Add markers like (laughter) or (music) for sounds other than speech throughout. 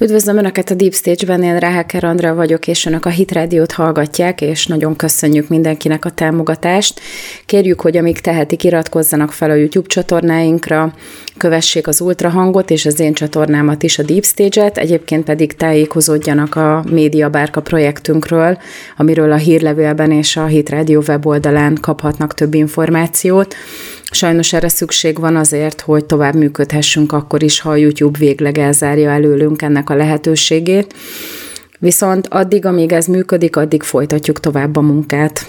Üdvözlöm Önöket a Deep Stage-ben, én Ráháker Andrea vagyok, és Önök a Hit Radio-t hallgatják, és nagyon köszönjük mindenkinek a támogatást. Kérjük, hogy amíg tehetik, iratkozzanak fel a YouTube csatornáinkra, kövessék az ultrahangot és az én csatornámat is, a Deep Stage-et, egyébként pedig tájékozódjanak a Média Bárka projektünkről, amiről a hírlevélben és a Hit Radio weboldalán kaphatnak több információt. Sajnos erre szükség van azért, hogy tovább működhessünk akkor is, ha a YouTube végleg elzárja előlünk ennek a lehetőségét. Viszont addig, amíg ez működik, addig folytatjuk tovább a munkát.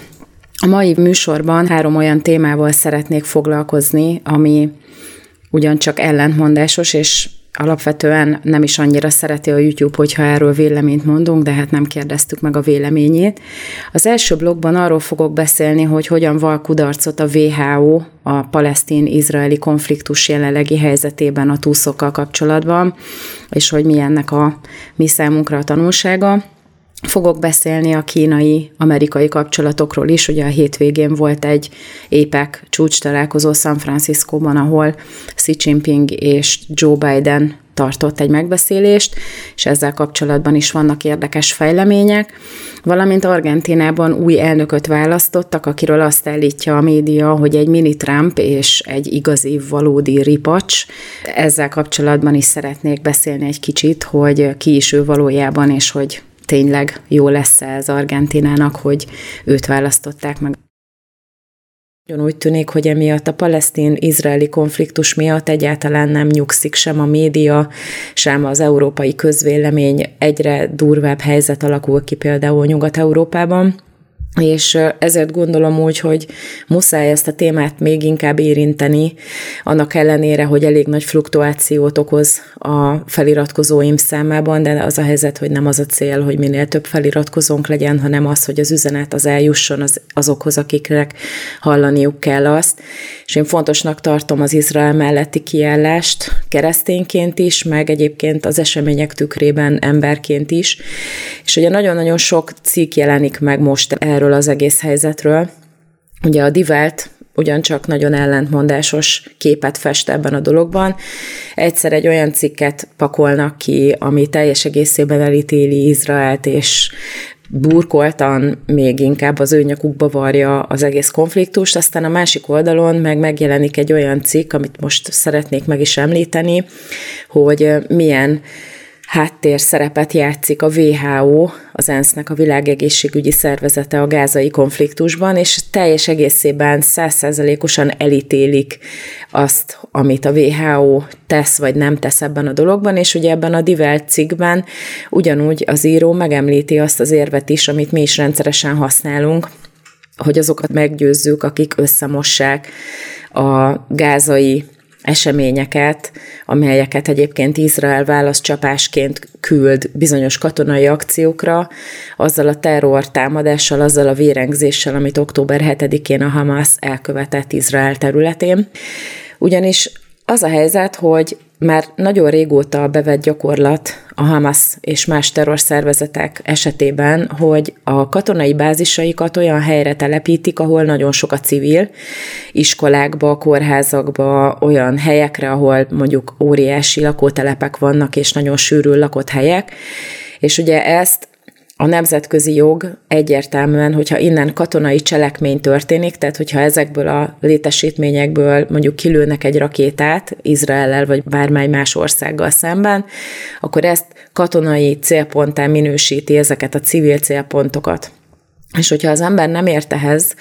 A mai műsorban három olyan témával szeretnék foglalkozni, ami ugyancsak ellentmondásos, és alapvetően nem is annyira szereti a YouTube, hogyha erről véleményt mondunk, de hát nem kérdeztük meg a véleményét. Az első blogban arról fogok beszélni, hogy hogyan val kudarcot a WHO a palesztin-izraeli konfliktus jelenlegi helyzetében a túszokkal kapcsolatban, és hogy mi ennek a mi számunkra a tanulsága. Fogok beszélni a kínai-amerikai kapcsolatokról is. Ugye a hétvégén volt egy épek csúcs találkozó San Franciscóban, ahol Xi Jinping és Joe Biden tartott egy megbeszélést, és ezzel kapcsolatban is vannak érdekes fejlemények, valamint Argentinában új elnököt választottak, akiről azt állítja a média, hogy egy mini Trump és egy igazi, valódi ripacs. Ezzel kapcsolatban is szeretnék beszélni egy kicsit, hogy ki is ő valójában, és hogy tényleg jó lesz ez Argentinának, hogy őt választották meg. Nagyon úgy tűnik, hogy emiatt a palesztin-izraeli konfliktus miatt egyáltalán nem nyugszik sem a média, sem az európai közvélemény. Egyre durvább helyzet alakul ki például Nyugat-Európában és ezért gondolom úgy, hogy muszáj ezt a témát még inkább érinteni, annak ellenére, hogy elég nagy fluktuációt okoz a feliratkozóim számában, de az a helyzet, hogy nem az a cél, hogy minél több feliratkozónk legyen, hanem az, hogy az üzenet az eljusson az, azokhoz, akiknek hallaniuk kell azt. És én fontosnak tartom az Izrael melletti kiállást keresztényként is, meg egyébként az események tükrében emberként is. És ugye nagyon-nagyon sok cikk jelenik meg most el erről az egész helyzetről. Ugye a Divelt ugyancsak nagyon ellentmondásos képet fest ebben a dologban. Egyszer egy olyan cikket pakolnak ki, ami teljes egészében elítéli Izraelt, és burkoltan még inkább az ő nyakukba varja az egész konfliktust, aztán a másik oldalon meg megjelenik egy olyan cikk, amit most szeretnék meg is említeni, hogy milyen háttér szerepet játszik a WHO, az ENSZ-nek a világegészségügyi szervezete a gázai konfliktusban, és teljes egészében százszerzelékosan elítélik azt, amit a WHO tesz vagy nem tesz ebben a dologban, és ugye ebben a Divelt cikkben ugyanúgy az író megemlíti azt az érvet is, amit mi is rendszeresen használunk, hogy azokat meggyőzzük, akik összemossák a gázai eseményeket, amelyeket egyébként Izrael válaszcsapásként küld bizonyos katonai akciókra, azzal a terror támadással, azzal a vérengzéssel, amit október 7-én a Hamas elkövetett Izrael területén. Ugyanis az a helyzet, hogy már nagyon régóta bevett gyakorlat a Hamas és más terrorszervezetek esetében, hogy a katonai bázisaikat olyan helyre telepítik, ahol nagyon sok a civil, iskolákba, kórházakba, olyan helyekre, ahol mondjuk óriási lakótelepek vannak, és nagyon sűrűn lakott helyek, és ugye ezt a nemzetközi jog egyértelműen, hogyha innen katonai cselekmény történik, tehát hogyha ezekből a létesítményekből mondjuk kilőnek egy rakétát Izraellel vagy bármely más országgal szemben, akkor ezt katonai célponttá minősíti ezeket a civil célpontokat. És hogyha az ember nem ért ehhez,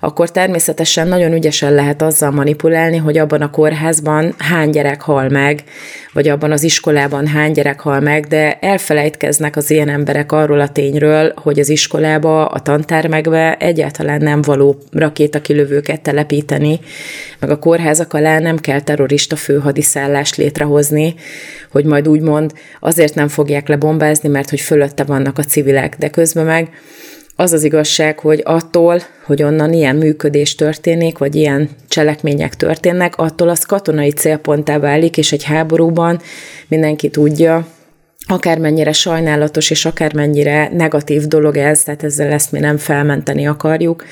akkor természetesen nagyon ügyesen lehet azzal manipulálni, hogy abban a kórházban hány gyerek hal meg, vagy abban az iskolában hány gyerek hal meg, de elfelejtkeznek az ilyen emberek arról a tényről, hogy az iskolába, a tantermekbe egyáltalán nem való rakétakilövőket telepíteni, meg a kórházak alá nem kell terrorista főhadiszállást létrehozni, hogy majd úgymond azért nem fogják lebombázni, mert hogy fölötte vannak a civilek, de közben meg az az igazság, hogy attól, hogy onnan ilyen működés történik, vagy ilyen cselekmények történnek, attól az katonai célponttá válik, és egy háborúban mindenki tudja, akármennyire sajnálatos, és akármennyire negatív dolog ez, tehát ezzel ezt mi nem felmenteni akarjuk.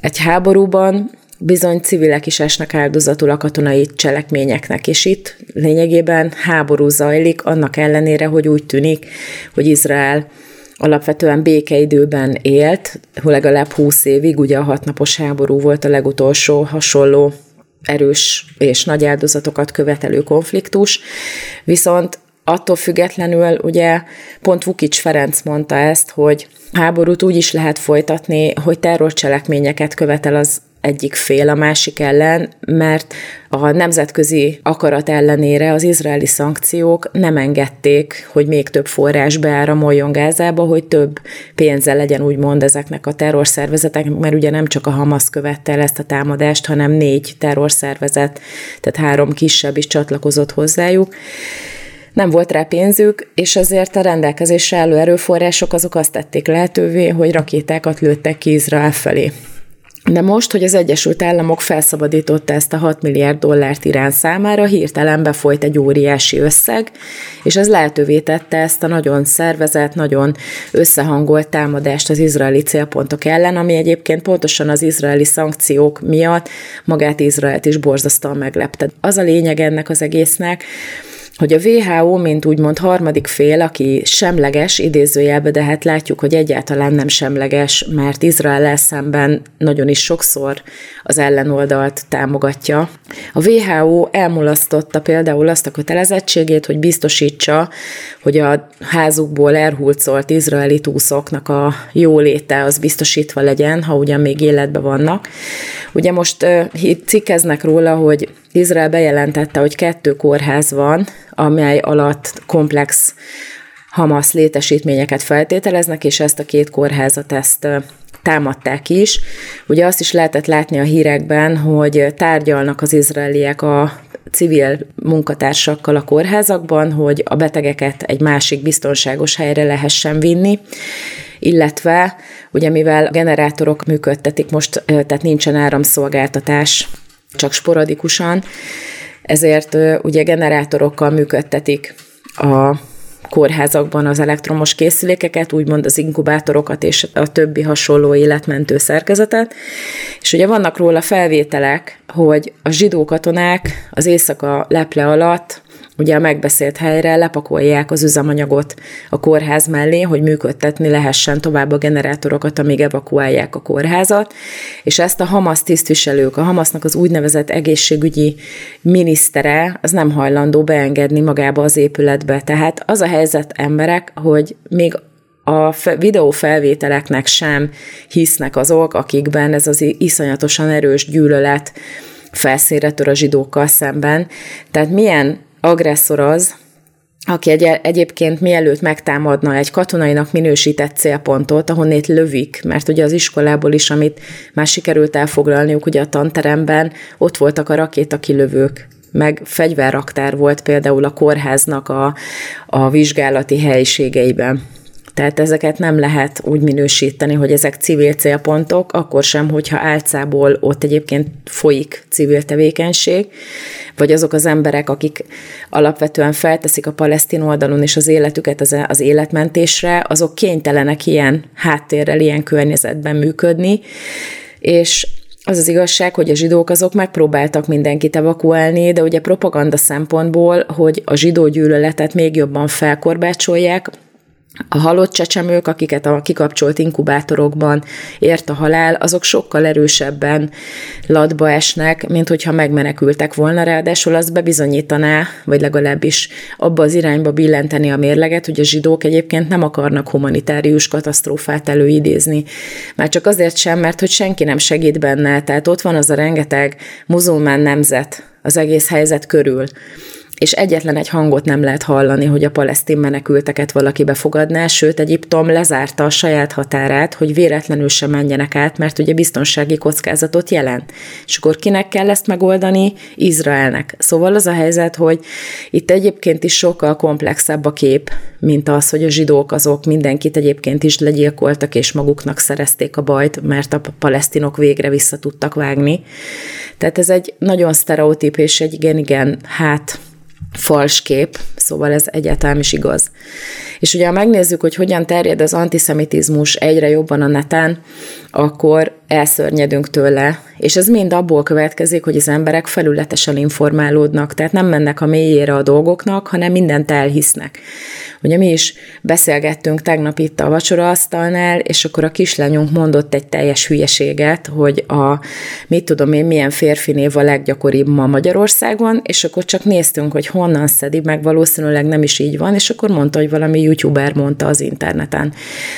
Egy háborúban bizony civilek is esnek áldozatul a katonai cselekményeknek, és itt lényegében háború zajlik, annak ellenére, hogy úgy tűnik, hogy Izrael alapvetően békeidőben élt, legalább 20 évig, ugye a hatnapos háború volt a legutolsó hasonló erős és nagy áldozatokat követelő konfliktus, viszont attól függetlenül ugye pont Vukic Ferenc mondta ezt, hogy háborút úgy is lehet folytatni, hogy terrorcselekményeket követel az egyik fél a másik ellen, mert a nemzetközi akarat ellenére az izraeli szankciók nem engedték, hogy még több forrás beáramoljon Gázába, hogy több pénze legyen úgymond ezeknek a terrorszervezeteknek, mert ugye nem csak a Hamas követte el ezt a támadást, hanem négy terrorszervezet, tehát három kisebb is csatlakozott hozzájuk nem volt rá pénzük, és ezért a rendelkezésre álló erőforrások azok azt tették lehetővé, hogy rakétákat lőttek ki Izrael felé. De most, hogy az Egyesült Államok felszabadította ezt a 6 milliárd dollárt Irán számára, hirtelen befolyt egy óriási összeg, és ez lehetővé tette ezt a nagyon szervezett, nagyon összehangolt támadást az izraeli célpontok ellen, ami egyébként pontosan az izraeli szankciók miatt magát Izraelt is borzasztóan meglepte. Az a lényeg ennek az egésznek, hogy a WHO, mint úgymond harmadik fél, aki semleges, idézőjelbe, de hát látjuk, hogy egyáltalán nem semleges, mert Izrael szemben nagyon is sokszor az ellenoldalt támogatja. A WHO elmulasztotta például azt a kötelezettségét, hogy biztosítsa, hogy a házukból elhulcolt izraeli túszoknak a jóléte az biztosítva legyen, ha ugyan még életben vannak. Ugye most cikkeznek róla, hogy Izrael bejelentette, hogy kettő kórház van, amely alatt komplex Hamas létesítményeket feltételeznek, és ezt a két kórházat ezt támadták is. Ugye azt is lehetett látni a hírekben, hogy tárgyalnak az izraeliek a civil munkatársakkal a kórházakban, hogy a betegeket egy másik biztonságos helyre lehessen vinni, illetve ugye mivel generátorok működtetik most, tehát nincsen áramszolgáltatás, csak sporadikusan, ezért ugye generátorokkal működtetik a kórházakban az elektromos készülékeket, úgymond az inkubátorokat és a többi hasonló életmentő szerkezetet. És ugye vannak róla felvételek, hogy a zsidó katonák az éjszaka leple alatt ugye a megbeszélt helyre lepakolják az üzemanyagot a kórház mellé, hogy működtetni lehessen tovább a generátorokat, amíg evakuálják a kórházat, és ezt a Hamas tisztviselők, a Hamasnak az úgynevezett egészségügyi minisztere, az nem hajlandó beengedni magába az épületbe. Tehát az a helyzet emberek, hogy még a videófelvételeknek sem hisznek azok, akikben ez az iszonyatosan erős gyűlölet felszínre tör a zsidókkal szemben. Tehát milyen agresszor az, aki egy, egyébként mielőtt megtámadna egy katonainak minősített célpontot, ahonnét lövik, mert ugye az iskolából is, amit már sikerült elfoglalniuk, ugye a tanteremben, ott voltak a rakétakilövők, meg fegyverraktár volt például a kórháznak a, a vizsgálati helyiségeiben. Tehát ezeket nem lehet úgy minősíteni, hogy ezek civil célpontok, akkor sem, hogyha álcából ott egyébként folyik civil tevékenység, vagy azok az emberek, akik alapvetően felteszik a palesztin oldalon és az életüket az, életmentésre, azok kénytelenek ilyen háttérrel, ilyen környezetben működni, és az az igazság, hogy a zsidók azok megpróbáltak mindenkit evakuálni, de ugye propaganda szempontból, hogy a zsidó gyűlöletet még jobban felkorbácsolják, a halott csecsemők, akiket a kikapcsolt inkubátorokban ért a halál, azok sokkal erősebben latba esnek, mint hogyha megmenekültek volna, ráadásul az bebizonyítaná, vagy legalábbis abba az irányba billenteni a mérleget, hogy a zsidók egyébként nem akarnak humanitárius katasztrófát előidézni. Már csak azért sem, mert hogy senki nem segít benne, tehát ott van az a rengeteg muzulmán nemzet az egész helyzet körül, és egyetlen egy hangot nem lehet hallani, hogy a palesztin menekülteket valaki befogadná, sőt Egyiptom lezárta a saját határát, hogy véletlenül sem menjenek át, mert ugye biztonsági kockázatot jelent. És akkor kinek kell ezt megoldani? Izraelnek. Szóval az a helyzet, hogy itt egyébként is sokkal komplexebb a kép, mint az, hogy a zsidók azok mindenkit egyébként is legyilkoltak, és maguknak szerezték a bajt, mert a palesztinok végre vissza tudtak vágni. Tehát ez egy nagyon sztereotíp, és egy igen-igen, hát fals kép, szóval ez egyáltalán is igaz. És ugye ha megnézzük, hogy hogyan terjed az antiszemitizmus egyre jobban a neten, akkor elszörnyedünk tőle, és ez mind abból következik, hogy az emberek felületesen informálódnak, tehát nem mennek a mélyére a dolgoknak, hanem mindent elhisznek. Ugye mi is beszélgettünk tegnap itt a vacsoraasztalnál, és akkor a kislányunk mondott egy teljes hülyeséget, hogy a, mit tudom én, milyen férfi név a leggyakoribb ma Magyarországon, és akkor csak néztünk, hogy honnan szedi, meg valószínűleg nem is így van, és akkor mondta, hogy valami youtuber mondta az interneten.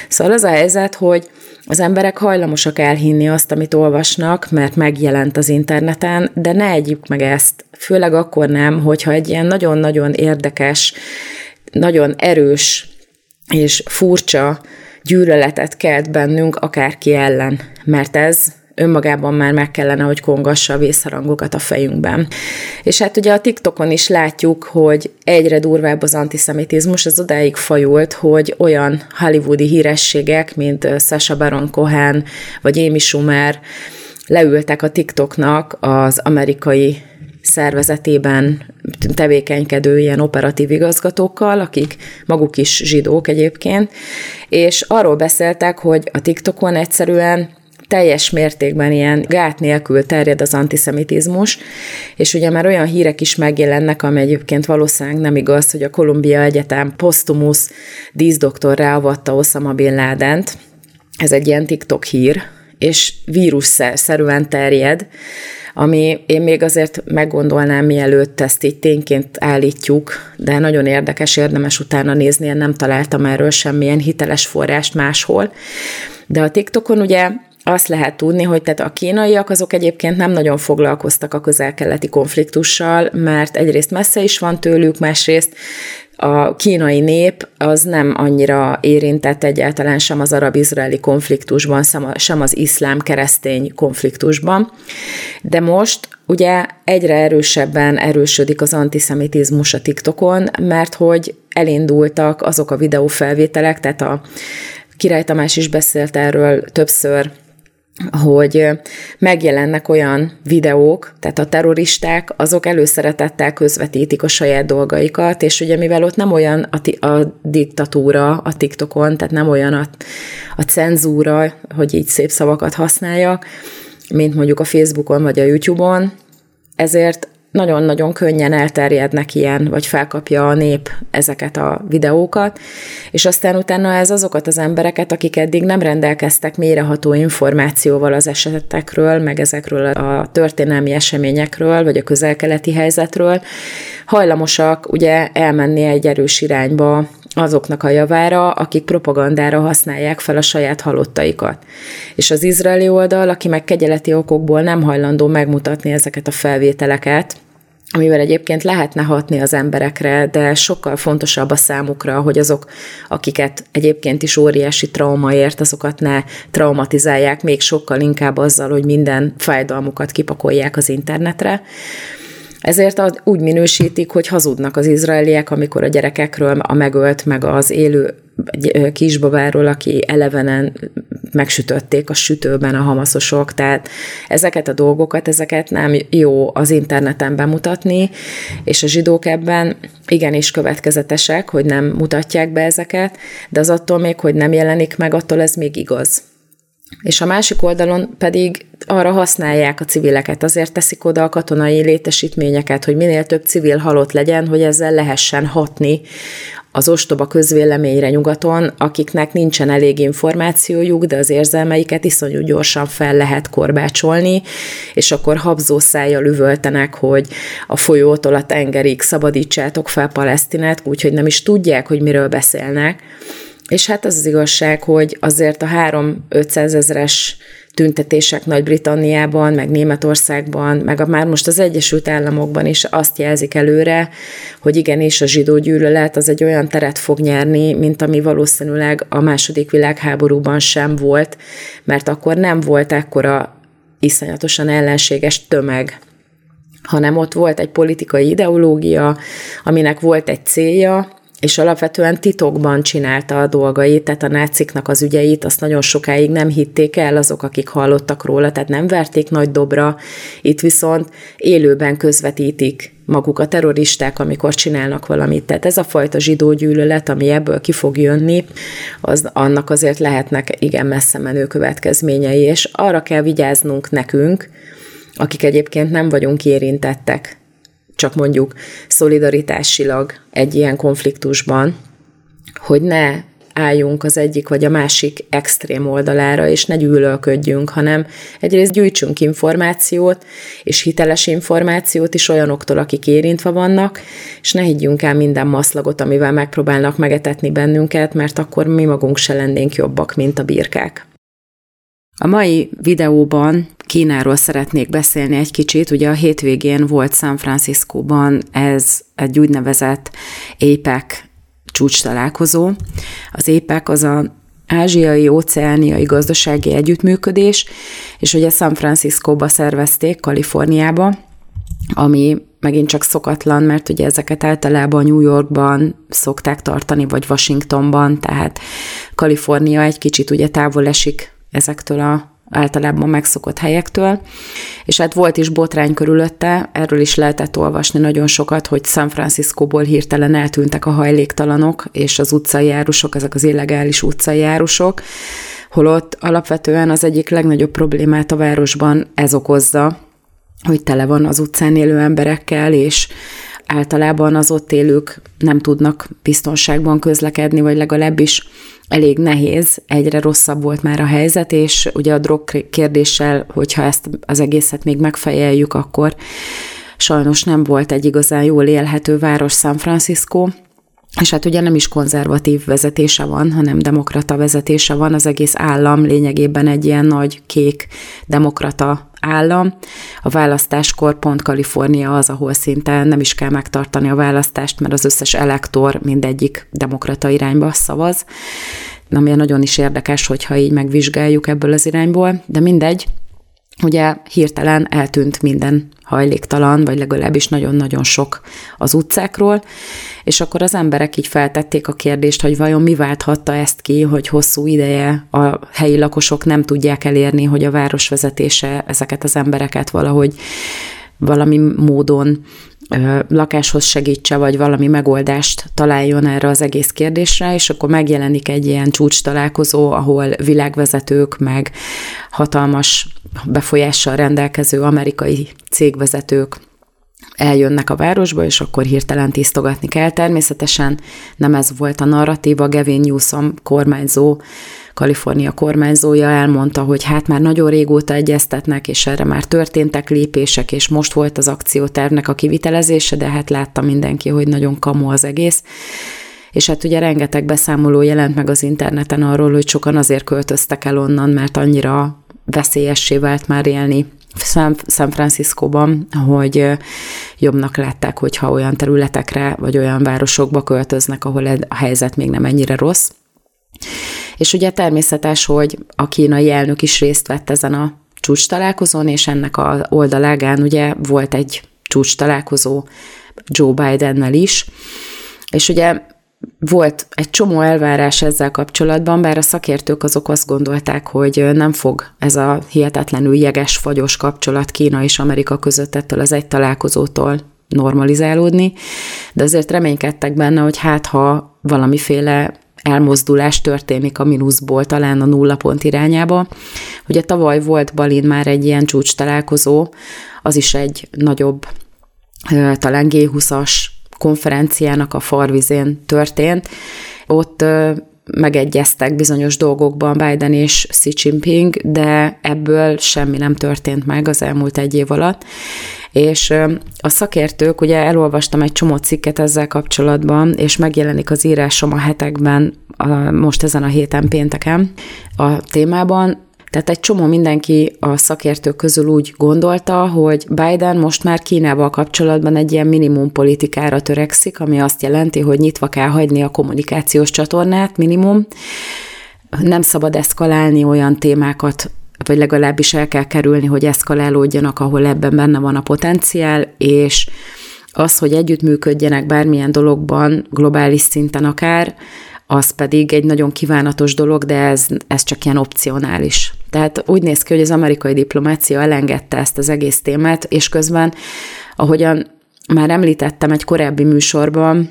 Szóval az a helyzet, hogy az emberek hajlamosak elhinni azt, amit olvasnak, mert megjelent az interneten, de ne együk meg ezt, főleg akkor nem, hogyha egy ilyen nagyon-nagyon érdekes, nagyon erős és furcsa gyűlöletet kelt bennünk akárki ellen, mert ez önmagában már meg kellene, hogy kongassa a vészharangokat a fejünkben. És hát ugye a TikTokon is látjuk, hogy egyre durvább az antiszemitizmus, az odáig fajult, hogy olyan hollywoodi hírességek, mint Sasha Baron Cohen vagy Amy Schumer leültek a TikToknak az amerikai szervezetében tevékenykedő ilyen operatív igazgatókkal, akik maguk is zsidók egyébként, és arról beszéltek, hogy a TikTokon egyszerűen teljes mértékben ilyen gát nélkül terjed az antiszemitizmus, és ugye már olyan hírek is megjelennek, ami egyébként valószínűleg nem igaz, hogy a Kolumbia Egyetem postumus díszdoktor ráavatta Osama Bin Ládent, ez egy ilyen TikTok hír, és vírusszerűen terjed, ami én még azért meggondolnám, mielőtt ezt így tényként állítjuk, de nagyon érdekes, érdemes utána nézni, én nem találtam erről semmilyen hiteles forrást máshol. De a TikTokon ugye azt lehet tudni, hogy tehát a kínaiak azok egyébként nem nagyon foglalkoztak a közel-keleti konfliktussal, mert egyrészt messze is van tőlük, másrészt a kínai nép az nem annyira érintett egyáltalán sem az arab-izraeli konfliktusban, sem az iszlám-keresztény konfliktusban. De most ugye egyre erősebben erősödik az antiszemitizmus a TikTokon, mert hogy elindultak azok a videófelvételek, tehát a Király Tamás is beszélt erről többször, hogy megjelennek olyan videók, tehát a terroristák, azok előszeretettel közvetítik a saját dolgaikat, és ugye mivel ott nem olyan a, a diktatúra a TikTokon, tehát nem olyan a, a cenzúra, hogy így szép szavakat használjak, mint mondjuk a Facebookon vagy a YouTube-on, ezért nagyon-nagyon könnyen elterjednek ilyen, vagy felkapja a nép ezeket a videókat, és aztán utána ez azokat az embereket, akik eddig nem rendelkeztek mélyreható információval az esetekről, meg ezekről a történelmi eseményekről, vagy a közelkeleti helyzetről, hajlamosak ugye elmenni egy erős irányba azoknak a javára, akik propagandára használják fel a saját halottaikat. És az izraeli oldal, aki meg kegyeleti okokból nem hajlandó megmutatni ezeket a felvételeket, amivel egyébként lehetne hatni az emberekre, de sokkal fontosabb a számukra, hogy azok, akiket egyébként is óriási trauma ért, azokat ne traumatizálják még sokkal inkább azzal, hogy minden fájdalmukat kipakolják az internetre. Ezért úgy minősítik, hogy hazudnak az izraeliek, amikor a gyerekekről, a megölt, meg az élő kisbabáról, aki elevenen megsütötték a sütőben a hamaszosok, tehát ezeket a dolgokat, ezeket nem jó az interneten bemutatni, és a zsidók ebben igenis következetesek, hogy nem mutatják be ezeket, de az attól még, hogy nem jelenik meg, attól ez még igaz. És a másik oldalon pedig arra használják a civileket, azért teszik oda a katonai létesítményeket, hogy minél több civil halott legyen, hogy ezzel lehessen hatni az ostoba közvéleményre nyugaton, akiknek nincsen elég információjuk, de az érzelmeiket iszonyú gyorsan fel lehet korbácsolni, és akkor habzószájjal üvöltenek, hogy a folyótól a tengerig szabadítsátok fel Palesztinát, úgyhogy nem is tudják, hogy miről beszélnek. És hát az az igazság, hogy azért a 3-500 ezeres tüntetések Nagy-Britanniában, meg Németországban, meg a, már most az Egyesült Államokban is azt jelzik előre, hogy igenis a zsidó gyűlölet az egy olyan teret fog nyerni, mint ami valószínűleg a második világháborúban sem volt, mert akkor nem volt ekkora iszonyatosan ellenséges tömeg hanem ott volt egy politikai ideológia, aminek volt egy célja, és alapvetően titokban csinálta a dolgait, tehát a náciknak az ügyeit azt nagyon sokáig nem hitték el azok, akik hallottak róla, tehát nem verték nagy dobra, itt viszont élőben közvetítik maguk a terroristák, amikor csinálnak valamit. Tehát ez a fajta zsidó gyűlölet, ami ebből ki fog jönni, az, annak azért lehetnek igen messze menő következményei, és arra kell vigyáznunk nekünk, akik egyébként nem vagyunk érintettek, csak mondjuk szolidaritásilag egy ilyen konfliktusban, hogy ne álljunk az egyik vagy a másik extrém oldalára, és ne gyűlölködjünk, hanem egyrészt gyűjtsünk információt, és hiteles információt is olyanoktól, akik érintve vannak, és ne higgyünk el minden maszlagot, amivel megpróbálnak megetetni bennünket, mert akkor mi magunk se lennénk jobbak, mint a birkák. A mai videóban Kínáról szeretnék beszélni egy kicsit. Ugye a hétvégén volt San Franciscóban ez egy úgynevezett APEC csúcs találkozó. Az épek az a ázsiai, óceániai gazdasági együttműködés, és ugye San Franciscóba szervezték, Kaliforniába, ami megint csak szokatlan, mert ugye ezeket általában New Yorkban szokták tartani, vagy Washingtonban, tehát Kalifornia egy kicsit ugye távol esik ezektől a általában megszokott helyektől, és hát volt is botrány körülötte, erről is lehetett olvasni nagyon sokat, hogy San Franciscóból hirtelen eltűntek a hajléktalanok és az utcai járusok, ezek az illegális utcai járusok, holott alapvetően az egyik legnagyobb problémát a városban ez okozza, hogy tele van az utcán élő emberekkel, és általában az ott élők nem tudnak biztonságban közlekedni, vagy legalábbis elég nehéz, egyre rosszabb volt már a helyzet, és ugye a drog kérdéssel, hogyha ezt az egészet még megfejeljük, akkor sajnos nem volt egy igazán jól élhető város San Francisco, és hát ugye nem is konzervatív vezetése van, hanem demokrata vezetése van, az egész állam lényegében egy ilyen nagy kék demokrata állam. A választáskor pont Kalifornia az, ahol szinte nem is kell megtartani a választást, mert az összes elektor mindegyik demokrata irányba szavaz. Ami nagyon is érdekes, hogyha így megvizsgáljuk ebből az irányból, de mindegy, ugye hirtelen eltűnt minden hajléktalan, vagy legalábbis nagyon-nagyon sok az utcákról, és akkor az emberek így feltették a kérdést, hogy vajon mi válthatta ezt ki, hogy hosszú ideje a helyi lakosok nem tudják elérni, hogy a városvezetése ezeket az embereket valahogy valami módon lakáshoz segítse, vagy valami megoldást találjon erre az egész kérdésre, és akkor megjelenik egy ilyen csúcs találkozó, ahol világvezetők, meg hatalmas befolyással rendelkező amerikai cégvezetők eljönnek a városba, és akkor hirtelen tisztogatni kell. Természetesen nem ez volt a narratíva, Gavin Newsom kormányzó Kalifornia kormányzója elmondta, hogy hát már nagyon régóta egyeztetnek, és erre már történtek lépések, és most volt az akciótervnek a kivitelezése, de hát látta mindenki, hogy nagyon kamu az egész. És hát ugye rengeteg beszámoló jelent meg az interneten arról, hogy sokan azért költöztek el onnan, mert annyira veszélyessé vált már élni San Franciscóban, hogy jobbnak látták, hogyha olyan területekre vagy olyan városokba költöznek, ahol a helyzet még nem ennyire rossz. És ugye természetes, hogy a kínai elnök is részt vett ezen a csúcs találkozón, és ennek a oldalágán ugye volt egy csúcs találkozó Joe Bidennel is, és ugye volt egy csomó elvárás ezzel kapcsolatban, bár a szakértők azok azt gondolták, hogy nem fog ez a hihetetlenül jeges, fagyos kapcsolat Kína és Amerika között ettől az egy találkozótól normalizálódni, de azért reménykedtek benne, hogy hát ha valamiféle elmozdulás történik a mínuszból talán a nulla pont irányába. Ugye tavaly volt Balin már egy ilyen csúcs találkozó, az is egy nagyobb, talán G20-as konferenciának a farvizén történt. Ott megegyeztek bizonyos dolgokban Biden és Xi Jinping, de ebből semmi nem történt meg az elmúlt egy év alatt. És a szakértők, ugye elolvastam egy csomó cikket ezzel kapcsolatban, és megjelenik az írásom a hetekben, most ezen a héten pénteken a témában, tehát egy csomó mindenki a szakértők közül úgy gondolta, hogy Biden most már Kínával kapcsolatban egy ilyen minimum politikára törekszik, ami azt jelenti, hogy nyitva kell hagyni a kommunikációs csatornát minimum, nem szabad eszkalálni olyan témákat, vagy legalábbis el kell kerülni, hogy eszkalálódjanak, ahol ebben benne van a potenciál, és az, hogy együttműködjenek bármilyen dologban, globális szinten akár, az pedig egy nagyon kívánatos dolog, de ez, ez csak ilyen opcionális. Tehát úgy néz ki, hogy az amerikai diplomácia elengedte ezt az egész témát, és közben, ahogyan már említettem egy korábbi műsorban,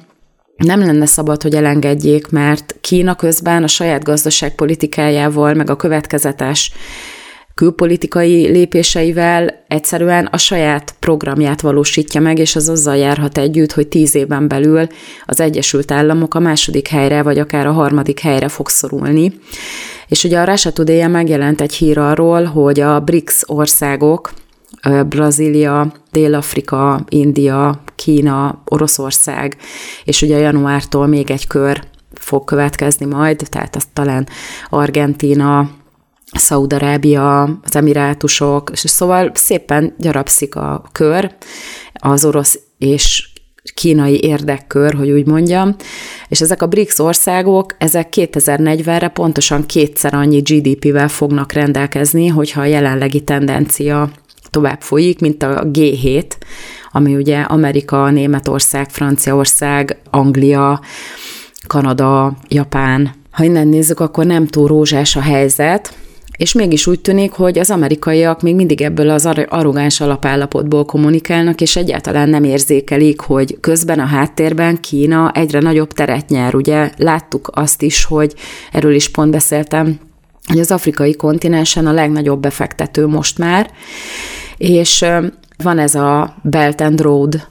nem lenne szabad, hogy elengedjék, mert Kína közben a saját gazdaságpolitikájával, meg a következetes külpolitikai lépéseivel egyszerűen a saját programját valósítja meg, és az azzal járhat együtt, hogy tíz éven belül az Egyesült Államok a második helyre, vagy akár a harmadik helyre fog szorulni. És ugye a Russia today megjelent egy hír arról, hogy a BRICS országok, Brazília, Dél-Afrika, India, Kína, Oroszország, és ugye januártól még egy kör fog következni majd, tehát azt talán Argentína, Szaudarábia, az Emirátusok, és szóval szépen gyarapszik a kör, az orosz és kínai érdekkör, hogy úgy mondjam, és ezek a BRICS országok, ezek 2040-re pontosan kétszer annyi GDP-vel fognak rendelkezni, hogyha a jelenlegi tendencia tovább folyik, mint a G7, ami ugye Amerika, Németország, Franciaország, Anglia, Kanada, Japán. Ha innen nézzük, akkor nem túl rózsás a helyzet, és mégis úgy tűnik, hogy az amerikaiak még mindig ebből az arrogáns alapállapotból kommunikálnak, és egyáltalán nem érzékelik, hogy közben a háttérben Kína egyre nagyobb teret nyer. Ugye láttuk azt is, hogy erről is pont beszéltem, hogy az afrikai kontinensen a legnagyobb befektető most már, és van ez a Belt and Road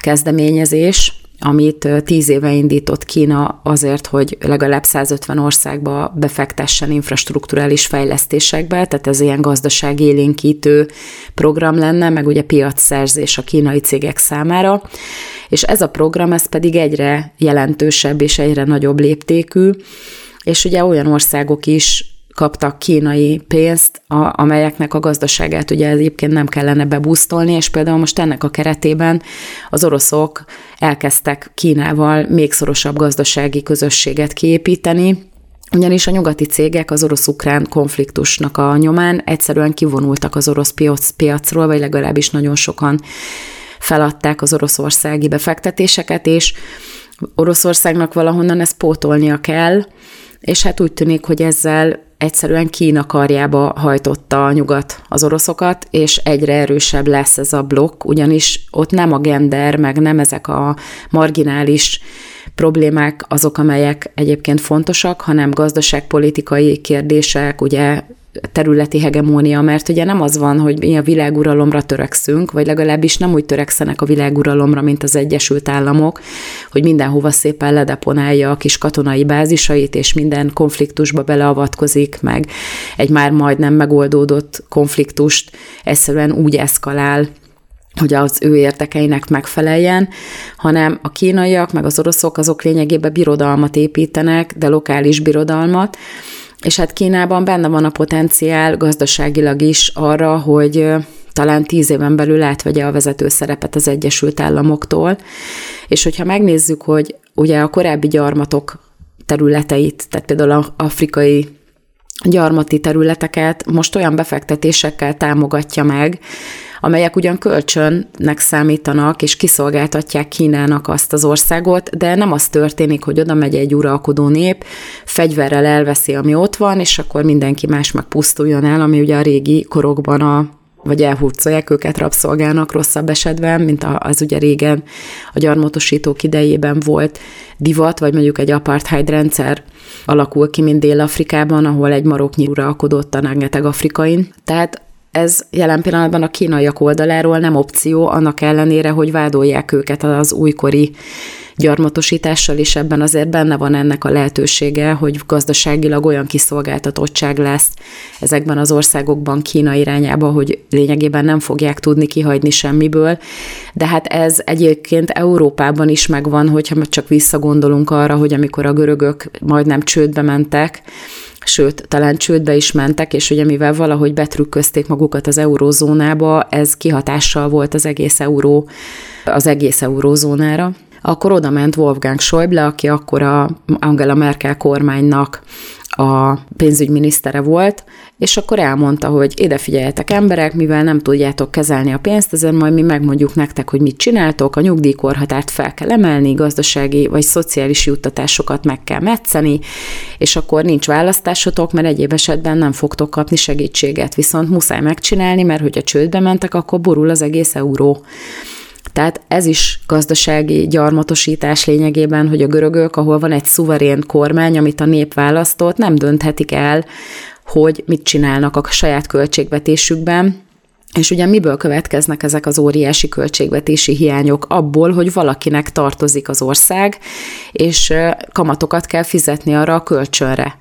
kezdeményezés, amit tíz éve indított Kína azért, hogy legalább 150 országba befektessen infrastruktúrális fejlesztésekbe, tehát ez ilyen gazdasági élénkítő program lenne, meg ugye piacszerzés a kínai cégek számára, és ez a program, ez pedig egyre jelentősebb és egyre nagyobb léptékű, és ugye olyan országok is kaptak kínai pénzt, a, amelyeknek a gazdaságát ugye egyébként nem kellene bebusztolni, és például most ennek a keretében az oroszok elkezdtek Kínával még szorosabb gazdasági közösséget kiépíteni, ugyanis a nyugati cégek az orosz-ukrán konfliktusnak a nyomán egyszerűen kivonultak az orosz piac, piacról, vagy legalábbis nagyon sokan feladták az oroszországi befektetéseket, és Oroszországnak valahonnan ezt pótolnia kell, és hát úgy tűnik, hogy ezzel egyszerűen Kína karjába hajtotta a nyugat az oroszokat, és egyre erősebb lesz ez a blokk, ugyanis ott nem a gender, meg nem ezek a marginális problémák azok, amelyek egyébként fontosak, hanem gazdaságpolitikai kérdések, ugye területi hegemónia, mert ugye nem az van, hogy mi a világuralomra törekszünk, vagy legalábbis nem úgy törekszenek a világuralomra, mint az Egyesült Államok, hogy mindenhova szépen ledeponálja a kis katonai bázisait, és minden konfliktusba beleavatkozik, meg egy már majdnem megoldódott konfliktust egyszerűen úgy eszkalál, hogy az ő értekeinek megfeleljen, hanem a kínaiak, meg az oroszok azok lényegében birodalmat építenek, de lokális birodalmat, és hát Kínában benne van a potenciál gazdaságilag is arra, hogy talán tíz éven belül átvegye a vezető szerepet az Egyesült Államoktól. És hogyha megnézzük, hogy ugye a korábbi gyarmatok területeit, tehát például az afrikai gyarmati területeket most olyan befektetésekkel támogatja meg, amelyek ugyan kölcsönnek számítanak, és kiszolgáltatják Kínának azt az országot, de nem az történik, hogy oda megy egy uralkodó nép, fegyverrel elveszi, ami ott van, és akkor mindenki más meg pusztuljon el, ami ugye a régi korokban a vagy elhurcolják őket rabszolgának rosszabb esetben, mint az ugye régen a gyarmatosítók idejében volt divat, vagy mondjuk egy apartheid rendszer alakul ki, mint Dél-Afrikában, ahol egy maroknyi uralkodott a rengeteg afrikain. Tehát ez jelen pillanatban a kínaiak oldaláról nem opció, annak ellenére, hogy vádolják őket az újkori gyarmatosítással, és ebben azért benne van ennek a lehetősége, hogy gazdaságilag olyan kiszolgáltatottság lesz ezekben az országokban Kína irányába, hogy lényegében nem fogják tudni kihagyni semmiből. De hát ez egyébként Európában is megvan, hogyha csak visszagondolunk arra, hogy amikor a görögök majdnem csődbe mentek, sőt, talán csődbe is mentek, és ugye mivel valahogy betrükközték magukat az eurózónába, ez kihatással volt az egész euró, az egész eurózónára. Akkor oda ment Wolfgang Schäuble, aki akkor a Angela Merkel kormánynak a pénzügyminisztere volt, és akkor elmondta, hogy ide figyeljetek emberek, mivel nem tudjátok kezelni a pénzt, ezért majd mi megmondjuk nektek, hogy mit csináltok, a nyugdíjkorhatárt fel kell emelni, gazdasági vagy szociális juttatásokat meg kell metszeni, és akkor nincs választásotok, mert egyéb esetben nem fogtok kapni segítséget, viszont muszáj megcsinálni, mert hogyha csődbe mentek, akkor borul az egész euró. Tehát ez is gazdasági gyarmatosítás lényegében, hogy a görögök, ahol van egy szuverén kormány, amit a nép választott, nem dönthetik el, hogy mit csinálnak a saját költségvetésükben, és ugye miből következnek ezek az óriási költségvetési hiányok? Abból, hogy valakinek tartozik az ország, és kamatokat kell fizetni arra a kölcsönre.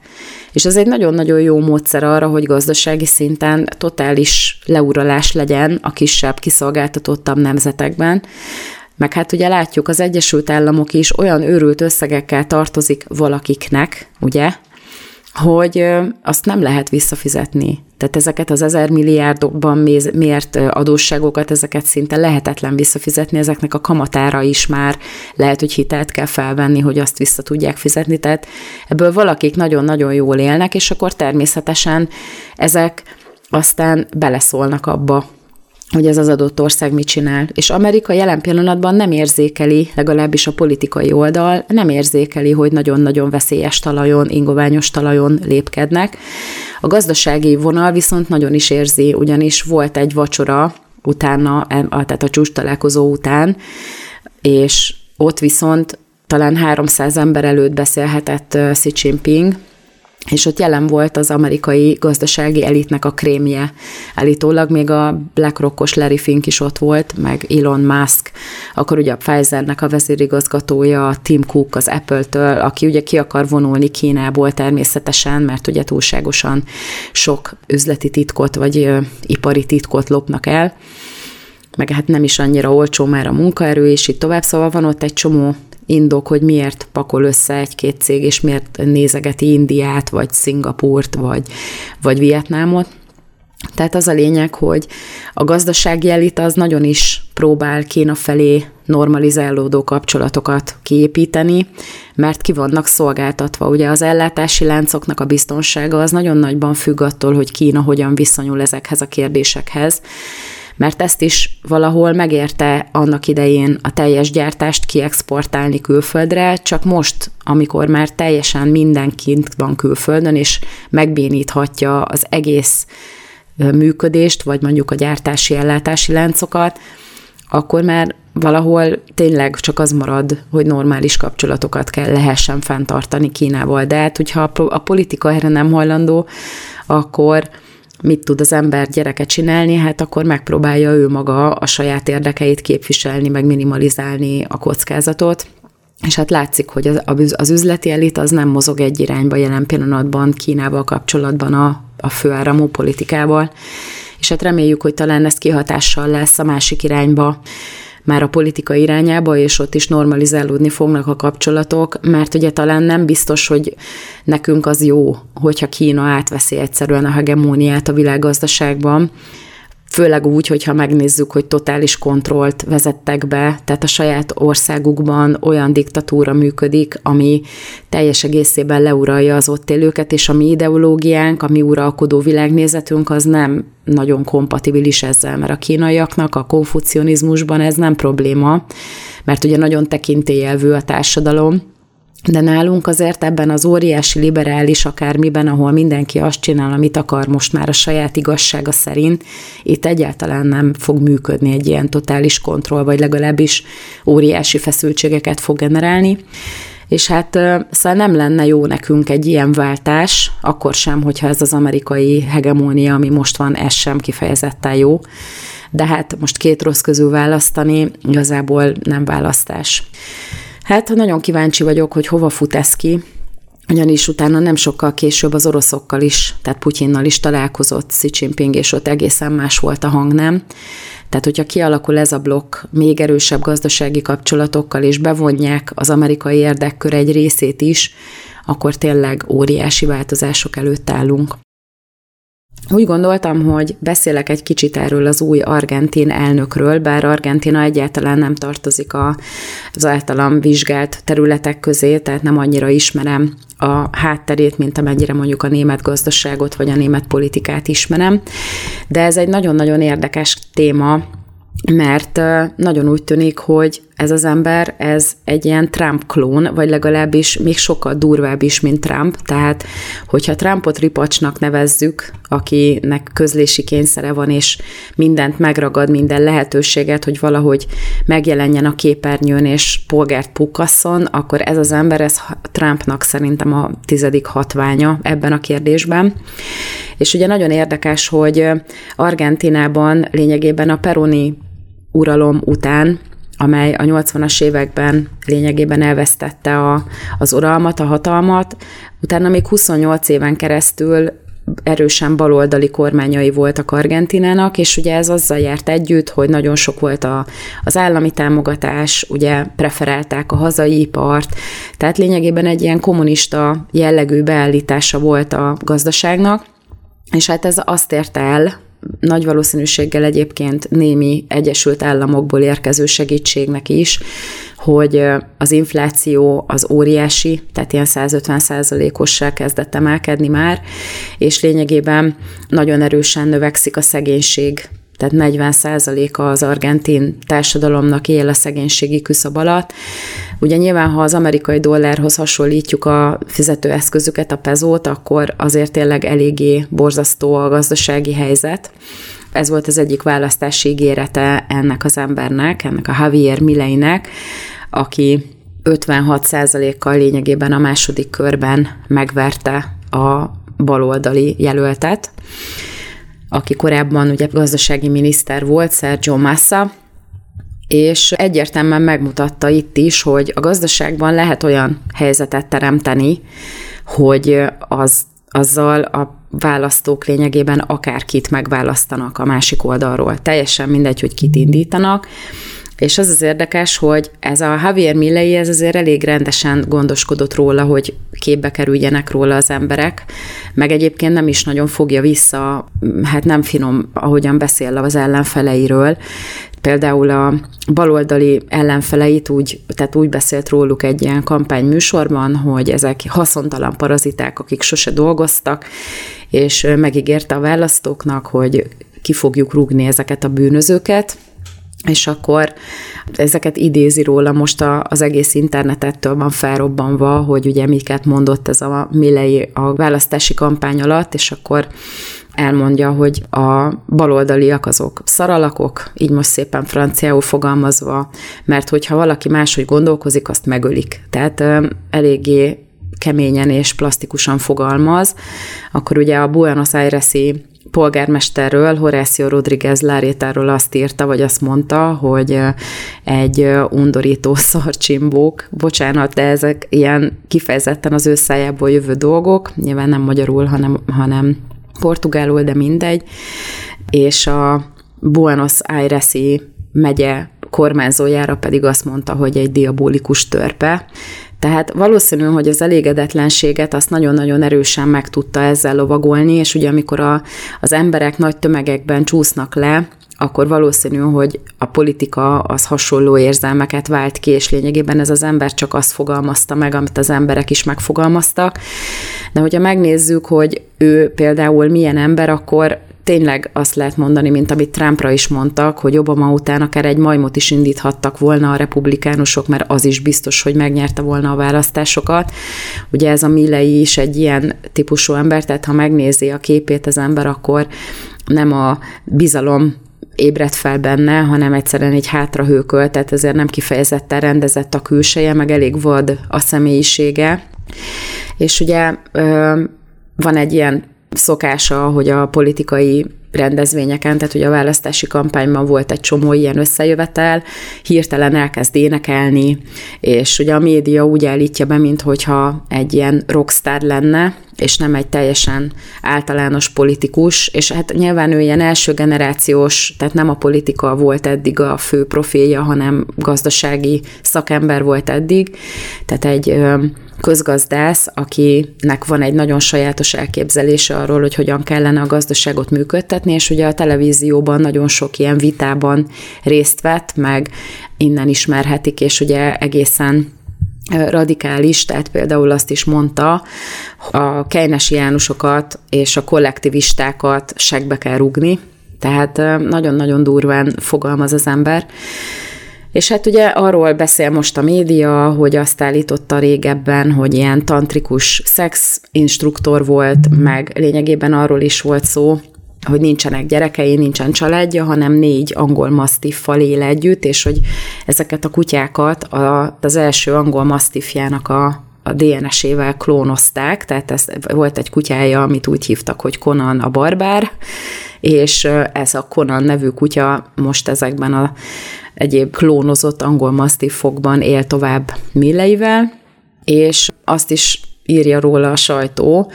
És ez egy nagyon-nagyon jó módszer arra, hogy gazdasági szinten totális leuralás legyen a kisebb, kiszolgáltatottabb nemzetekben, meg hát ugye látjuk, az Egyesült Államok is olyan őrült összegekkel tartozik valakiknek, ugye, hogy azt nem lehet visszafizetni. Tehát ezeket az ezer milliárdokban mért adósságokat, ezeket szinte lehetetlen visszafizetni, ezeknek a kamatára is már lehet, hogy hitelt kell felvenni, hogy azt vissza tudják fizetni. Tehát ebből valakik nagyon-nagyon jól élnek, és akkor természetesen ezek aztán beleszólnak abba, hogy ez az adott ország mit csinál. És Amerika jelen pillanatban nem érzékeli, legalábbis a politikai oldal, nem érzékeli, hogy nagyon-nagyon veszélyes talajon, ingoványos talajon lépkednek. A gazdasági vonal viszont nagyon is érzi, ugyanis volt egy vacsora utána, tehát a csúcs találkozó után, és ott viszont talán 300 ember előtt beszélhetett Xi Jinping, és ott jelen volt az amerikai gazdasági elitnek a krémje. Állítólag még a BlackRockos Larry Fink is ott volt, meg Elon Musk, akkor ugye a Pfizernek a vezérigazgatója, Tim Cook az Apple-től, aki ugye ki akar vonulni Kínából természetesen, mert ugye túlságosan sok üzleti titkot vagy ipari titkot lopnak el, meg hát nem is annyira olcsó már a munkaerő, és itt tovább, szóval van ott egy csomó indok, hogy miért pakol össze egy-két cég, és miért nézegeti Indiát, vagy Szingapúrt, vagy, vagy Vietnámot. Tehát az a lényeg, hogy a gazdasági elit az nagyon is próbál Kína felé normalizálódó kapcsolatokat kiépíteni, mert ki vannak szolgáltatva. Ugye az ellátási láncoknak a biztonsága az nagyon nagyban függ attól, hogy Kína hogyan viszonyul ezekhez a kérdésekhez mert ezt is valahol megérte annak idején a teljes gyártást kiexportálni külföldre, csak most, amikor már teljesen mindenkint van külföldön, és megbéníthatja az egész működést, vagy mondjuk a gyártási ellátási láncokat, akkor már valahol tényleg csak az marad, hogy normális kapcsolatokat kell lehessen fenntartani Kínával. De hát, hogyha a politika erre nem hajlandó, akkor mit tud az ember gyereke csinálni, hát akkor megpróbálja ő maga a saját érdekeit képviselni, meg minimalizálni a kockázatot. És hát látszik, hogy az, üzleti elit az nem mozog egy irányba jelen pillanatban Kínával kapcsolatban a, a főáramú politikával. És hát reméljük, hogy talán ez kihatással lesz a másik irányba, már a politika irányába, és ott is normalizálódni fognak a kapcsolatok, mert ugye talán nem biztos, hogy nekünk az jó, hogyha Kína átveszi egyszerűen a hegemóniát a világgazdaságban, főleg úgy, hogyha megnézzük, hogy totális kontrollt vezettek be, tehát a saját országukban olyan diktatúra működik, ami teljes egészében leuralja az ott élőket, és a mi ideológiánk, a mi uralkodó világnézetünk az nem nagyon kompatibilis ezzel, mert a kínaiaknak a konfucionizmusban ez nem probléma, mert ugye nagyon tekintélyelvű a társadalom, de nálunk azért ebben az óriási liberális akármiben, ahol mindenki azt csinál, amit akar most már a saját igazsága szerint, itt egyáltalán nem fog működni egy ilyen totális kontroll, vagy legalábbis óriási feszültségeket fog generálni. És hát szóval nem lenne jó nekünk egy ilyen váltás, akkor sem, hogyha ez az amerikai hegemónia, ami most van, ez sem kifejezetten jó. De hát most két rossz közül választani igazából nem választás. Hát nagyon kíváncsi vagyok, hogy hova fut ez ki, ugyanis utána nem sokkal később az oroszokkal is, tehát Putyinnal is találkozott Xi Jinping, és ott egészen más volt a hang, nem? Tehát, hogyha kialakul ez a blokk még erősebb gazdasági kapcsolatokkal, és bevonják az amerikai érdekkör egy részét is, akkor tényleg óriási változások előtt állunk. Úgy gondoltam, hogy beszélek egy kicsit erről az új argentin elnökről, bár Argentina egyáltalán nem tartozik az általam vizsgált területek közé, tehát nem annyira ismerem a hátterét, mint amennyire mondjuk a német gazdaságot vagy a német politikát ismerem. De ez egy nagyon-nagyon érdekes téma, mert nagyon úgy tűnik, hogy ez az ember, ez egy ilyen Trump klón, vagy legalábbis még sokkal durvább is, mint Trump. Tehát, hogyha Trumpot ripacsnak nevezzük, akinek közlési kényszere van, és mindent megragad, minden lehetőséget, hogy valahogy megjelenjen a képernyőn, és polgárt pukasszon, akkor ez az ember, ez Trumpnak szerintem a tizedik hatványa ebben a kérdésben. És ugye nagyon érdekes, hogy Argentinában lényegében a Peroni uralom után amely a 80-as években lényegében elvesztette a, az uralmat, a hatalmat, utána még 28 éven keresztül erősen baloldali kormányai voltak Argentinának, és ugye ez azzal járt együtt, hogy nagyon sok volt a, az állami támogatás, ugye preferálták a hazai ipart, tehát lényegében egy ilyen kommunista jellegű beállítása volt a gazdaságnak, és hát ez azt érte el, nagy valószínűséggel egyébként némi Egyesült Államokból érkező segítségnek is, hogy az infláció az óriási, tehát ilyen 150 százalékossal kezdett emelkedni már, és lényegében nagyon erősen növekszik a szegénység tehát 40 százaléka az argentin társadalomnak él a szegénységi küszöb alatt. Ugye nyilván, ha az amerikai dollárhoz hasonlítjuk a fizetőeszközüket, a pezót, akkor azért tényleg eléggé borzasztó a gazdasági helyzet. Ez volt az egyik választási ígérete ennek az embernek, ennek a Javier Mileinek, aki 56%-kal lényegében a második körben megverte a baloldali jelöltet aki korábban ugye gazdasági miniszter volt, Sergio Massa, és egyértelműen megmutatta itt is, hogy a gazdaságban lehet olyan helyzetet teremteni, hogy az, azzal a választók lényegében akárkit megválasztanak a másik oldalról. Teljesen mindegy, hogy kit indítanak, és az az érdekes, hogy ez a Javier Millei, ez azért elég rendesen gondoskodott róla, hogy képbe kerüljenek róla az emberek, meg egyébként nem is nagyon fogja vissza, hát nem finom, ahogyan beszél az ellenfeleiről, például a baloldali ellenfeleit úgy, tehát úgy beszélt róluk egy ilyen kampányműsorban, hogy ezek haszontalan paraziták, akik sose dolgoztak, és megígérte a választóknak, hogy ki fogjuk rúgni ezeket a bűnözőket, és akkor ezeket idézi róla most a, az egész internetettől van felrobbanva, hogy ugye miket mondott ez a Milley a választási kampány alatt, és akkor elmondja, hogy a baloldaliak azok szaralakok, így most szépen franciául fogalmazva, mert hogyha valaki máshogy gondolkozik, azt megölik. Tehát eléggé keményen és plastikusan fogalmaz, akkor ugye a Buenos Aires-i polgármesterről, Horacio Rodriguez Lárétáról azt írta, vagy azt mondta, hogy egy undorító (laughs) szarcsimbók, bocsánat, de ezek ilyen kifejezetten az ő szájából jövő dolgok, nyilván nem magyarul, hanem, hanem portugálul, de mindegy, és a Buenos Aires-i megye kormányzójára pedig azt mondta, hogy egy diabolikus törpe, tehát valószínű, hogy az elégedetlenséget azt nagyon-nagyon erősen meg tudta ezzel lovagolni, és ugye amikor a, az emberek nagy tömegekben csúsznak le, akkor valószínű, hogy a politika az hasonló érzelmeket vált ki, és lényegében ez az ember csak azt fogalmazta meg, amit az emberek is megfogalmaztak. De hogyha megnézzük, hogy ő például milyen ember, akkor tényleg azt lehet mondani, mint amit Trumpra is mondtak, hogy Obama után akár egy majmot is indíthattak volna a republikánusok, mert az is biztos, hogy megnyerte volna a választásokat. Ugye ez a Milley is egy ilyen típusú ember, tehát ha megnézi a képét az ember, akkor nem a bizalom ébredt fel benne, hanem egyszerűen egy hátrahőkölt, tehát ezért nem kifejezetten rendezett a külseje, meg elég vad a személyisége. És ugye van egy ilyen szokása, hogy a politikai rendezvényeken, tehát ugye a választási kampányban volt egy csomó ilyen összejövetel, hirtelen elkezd énekelni, és ugye a média úgy állítja be, mintha egy ilyen rockstar lenne, és nem egy teljesen általános politikus, és hát nyilván ő ilyen első generációs, tehát nem a politika volt eddig a fő profilja, hanem gazdasági szakember volt eddig, tehát egy közgazdász, akinek van egy nagyon sajátos elképzelése arról, hogy hogyan kellene a gazdaságot működtetni, és ugye a televízióban nagyon sok ilyen vitában részt vett, meg innen ismerhetik, és ugye egészen radikális, tehát például azt is mondta, a keynesiánusokat és a kollektivistákat segbe kell rugni, tehát nagyon-nagyon durván fogalmaz az ember. És hát ugye arról beszél most a média, hogy azt állította régebben, hogy ilyen tantrikus szexinstruktor volt, meg lényegében arról is volt szó, hogy nincsenek gyerekei, nincsen családja, hanem négy angol masztiffal él együtt, és hogy ezeket a kutyákat a, az első angol masztifjának a, a DNS-ével klónozták, tehát ez volt egy kutyája, amit úgy hívtak, hogy Conan a barbár, és ez a Conan nevű kutya most ezekben a egyéb klónozott angol masztiffokban él tovább milleivel, és azt is írja róla a sajtó,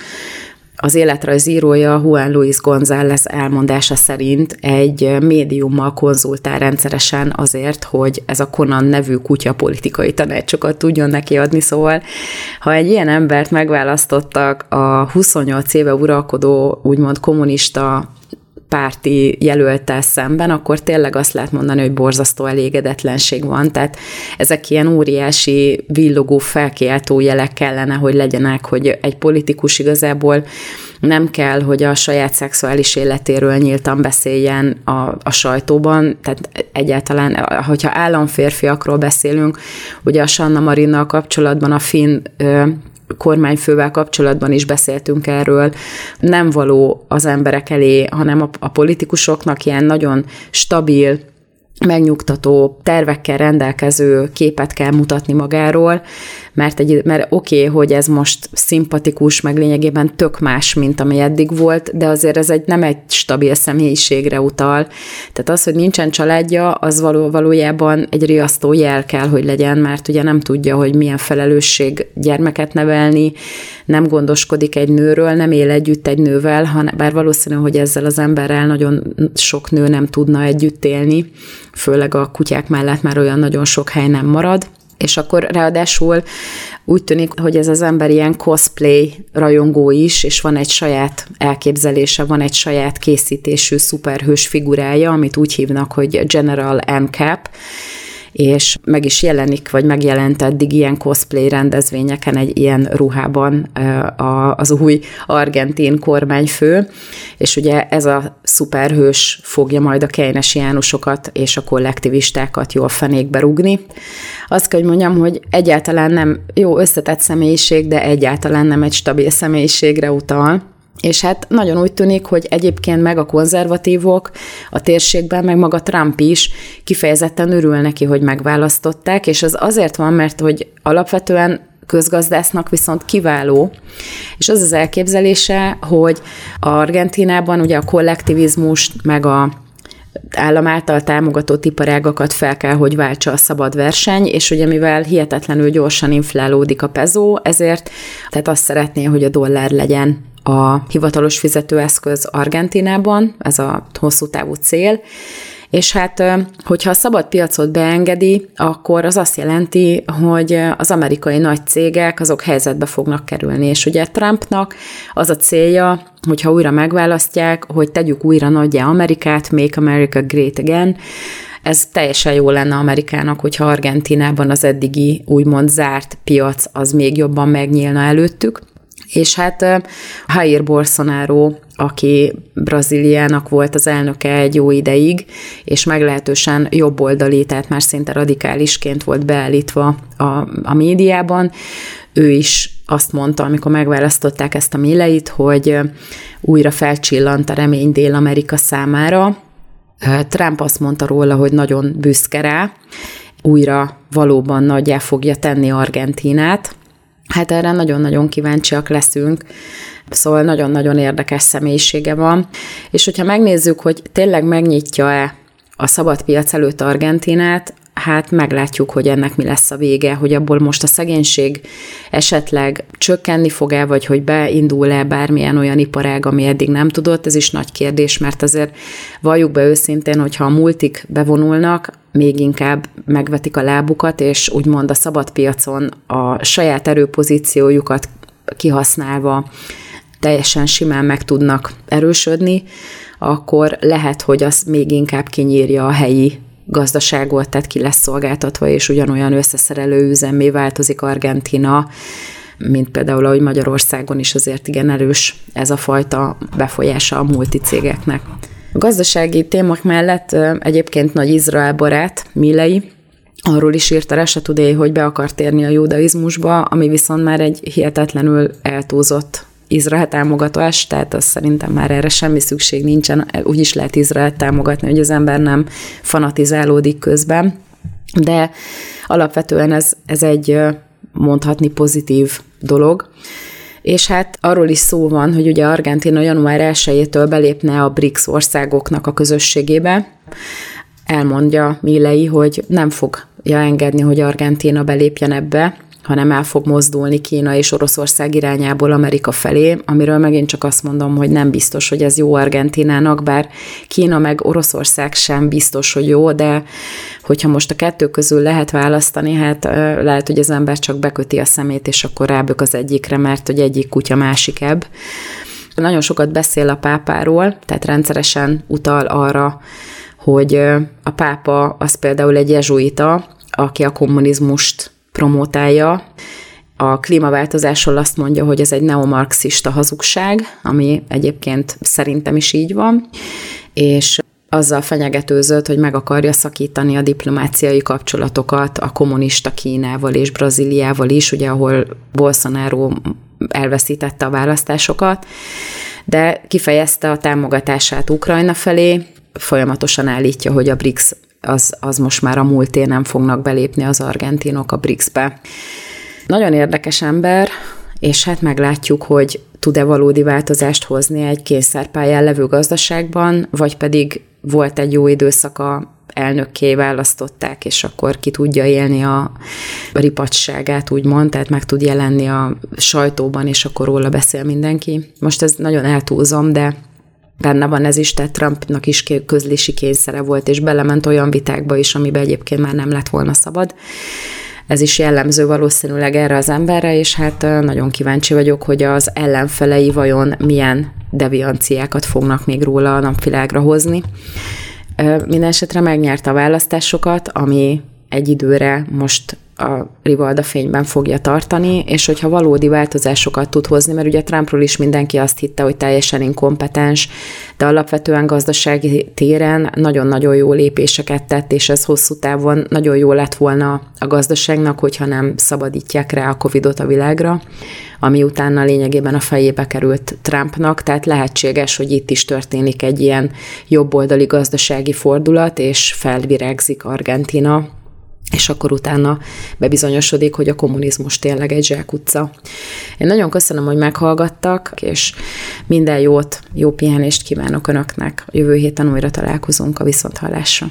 az életrajzírója Juan Luis González elmondása szerint egy médiummal konzultál rendszeresen azért, hogy ez a Conan nevű kutya politikai tanácsokat tudjon neki adni, szóval ha egy ilyen embert megválasztottak a 28 éve uralkodó úgymond kommunista párti jelöltel szemben, akkor tényleg azt lehet mondani, hogy borzasztó elégedetlenség van. Tehát ezek ilyen óriási, villogó, felkiáltó jelek kellene, hogy legyenek, hogy egy politikus igazából nem kell, hogy a saját szexuális életéről nyíltan beszéljen a, a sajtóban, tehát egyáltalán, hogyha államférfiakról beszélünk, ugye a Sanna Marinnal kapcsolatban a finn kormányfővel kapcsolatban is beszéltünk erről, nem való az emberek elé, hanem a, a politikusoknak ilyen nagyon stabil, megnyugtató tervekkel rendelkező képet kell mutatni magáról, mert, egy, mert oké, okay, hogy ez most szimpatikus, meg lényegében tök más, mint ami eddig volt, de azért ez egy nem egy stabil személyiségre utal. Tehát az, hogy nincsen családja, az való, valójában egy riasztó jel kell, hogy legyen, mert ugye nem tudja, hogy milyen felelősség gyermeket nevelni, nem gondoskodik egy nőről, nem él együtt egy nővel, hanem, bár valószínű, hogy ezzel az emberrel nagyon sok nő nem tudna együtt élni, főleg a kutyák mellett már olyan nagyon sok hely nem marad, és akkor ráadásul úgy tűnik, hogy ez az ember ilyen cosplay rajongó is, és van egy saját elképzelése, van egy saját készítésű szuperhős figurája, amit úgy hívnak, hogy General M-Cap, és meg is jelenik, vagy megjelent eddig ilyen cosplay rendezvényeken egy ilyen ruhában az új argentin kormányfő, és ugye ez a szuperhős fogja majd a Keynes Jánosokat és a kollektivistákat jól fenékbe rugni. Azt kell, hogy mondjam, hogy egyáltalán nem jó összetett személyiség, de egyáltalán nem egy stabil személyiségre utal, és hát nagyon úgy tűnik, hogy egyébként meg a konzervatívok a térségben, meg maga Trump is kifejezetten örül neki, hogy megválasztották, és az azért van, mert hogy alapvetően közgazdásznak viszont kiváló, és az az elképzelése, hogy Argentinában ugye a kollektivizmust, meg a állam által támogatott iparágakat fel kell, hogy váltsa a szabad verseny, és ugye mivel hihetetlenül gyorsan inflálódik a pezó, ezért tehát azt szeretné, hogy a dollár legyen a hivatalos fizetőeszköz Argentinában, ez a hosszú távú cél, és hát, hogyha a szabad piacot beengedi, akkor az azt jelenti, hogy az amerikai nagy cégek azok helyzetbe fognak kerülni. És ugye Trumpnak az a célja, hogyha újra megválasztják, hogy tegyük újra nagyjá Amerikát, Make America Great Again, ez teljesen jó lenne Amerikának, hogyha Argentinában az eddigi úgymond zárt piac az még jobban megnyílna előttük. És hát Jair Bolsonaro, aki Brazíliának volt az elnöke egy jó ideig, és meglehetősen jobboldali, tehát már szinte radikálisként volt beállítva a, a médiában, ő is azt mondta, amikor megválasztották ezt a méleit, hogy újra felcsillant a remény Dél-Amerika számára. Trump azt mondta róla, hogy nagyon büszke rá, újra valóban nagyjá fogja tenni Argentinát, Hát erre nagyon-nagyon kíváncsiak leszünk, szóval nagyon-nagyon érdekes személyisége van. És hogyha megnézzük, hogy tényleg megnyitja-e a szabad piac előtt Argentinát, hát meglátjuk, hogy ennek mi lesz a vége, hogy abból most a szegénység esetleg csökkenni fog-e, vagy hogy beindul-e bármilyen olyan iparág, ami eddig nem tudott, ez is nagy kérdés, mert azért valljuk be őszintén, hogyha a multik bevonulnak, még inkább megvetik a lábukat, és úgymond a szabad piacon a saját erőpozíciójukat kihasználva teljesen simán meg tudnak erősödni, akkor lehet, hogy az még inkább kinyírja a helyi gazdaságot, tehát ki lesz szolgáltatva, és ugyanolyan összeszerelő üzemmé változik Argentina, mint például, ahogy Magyarországon is azért igen erős ez a fajta befolyása a multicégeknek. A gazdasági témák mellett egyébként nagy Izrael barát, Milei, arról is írt a Today, hogy be akar térni a judaizmusba, ami viszont már egy hihetetlenül eltúzott Izrael támogatás, tehát azt szerintem már erre semmi szükség nincsen, úgy is lehet Izrael támogatni, hogy az ember nem fanatizálódik közben, de alapvetően ez, ez egy mondhatni pozitív dolog. És hát arról is szó van, hogy ugye Argentina január 1-től belépne a BRICS országoknak a közösségébe. Elmondja Millei, hogy nem fogja engedni, hogy Argentina belépjen ebbe, hanem el fog mozdulni Kína és Oroszország irányából Amerika felé, amiről megint csak azt mondom, hogy nem biztos, hogy ez jó Argentinának, bár Kína meg Oroszország sem biztos, hogy jó, de hogyha most a kettő közül lehet választani, hát lehet, hogy az ember csak beköti a szemét, és akkor rábök az egyikre, mert hogy egyik kutya másik ebb. Nagyon sokat beszél a pápáról, tehát rendszeresen utal arra, hogy a pápa az például egy jezsuita, aki a kommunizmust promotálja. A klímaváltozásról azt mondja, hogy ez egy neomarxista hazugság, ami egyébként szerintem is így van, és azzal fenyegetőzött, hogy meg akarja szakítani a diplomáciai kapcsolatokat a kommunista Kínával és Brazíliával is, ugye ahol Bolsonaro elveszítette a választásokat, de kifejezte a támogatását Ukrajna felé, folyamatosan állítja, hogy a BRICS az, az most már a múlté nem fognak belépni az argentinok a BRICS-be. Nagyon érdekes ember, és hát meglátjuk, hogy tud-e valódi változást hozni egy kényszerpályán levő gazdaságban, vagy pedig volt egy jó időszaka, elnökké választották, és akkor ki tudja élni a ripadságát, úgymond, tehát meg tud jelenni a sajtóban, és akkor róla beszél mindenki. Most ez nagyon eltúlzom, de benne van ez is, tehát Trumpnak is közlési kényszere volt, és belement olyan vitákba is, amiben egyébként már nem lett volna szabad. Ez is jellemző valószínűleg erre az emberre, és hát nagyon kíváncsi vagyok, hogy az ellenfelei vajon milyen devianciákat fognak még róla a napvilágra hozni. Minden esetre megnyerte a választásokat, ami egy időre most a Rivalda fényben fogja tartani, és hogyha valódi változásokat tud hozni, mert ugye Trumpról is mindenki azt hitte, hogy teljesen inkompetens, de alapvetően gazdasági téren nagyon-nagyon jó lépéseket tett, és ez hosszú távon nagyon jó lett volna a gazdaságnak, hogyha nem szabadítják rá a Covidot a világra, ami utána lényegében a fejébe került Trumpnak, tehát lehetséges, hogy itt is történik egy ilyen jobboldali gazdasági fordulat, és felvirágzik Argentina, és akkor utána bebizonyosodik, hogy a kommunizmus tényleg egy zsákutca. Én nagyon köszönöm, hogy meghallgattak, és minden jót, jó pihenést kívánok Önöknek. Jövő héten újra találkozunk a Viszonthallásra.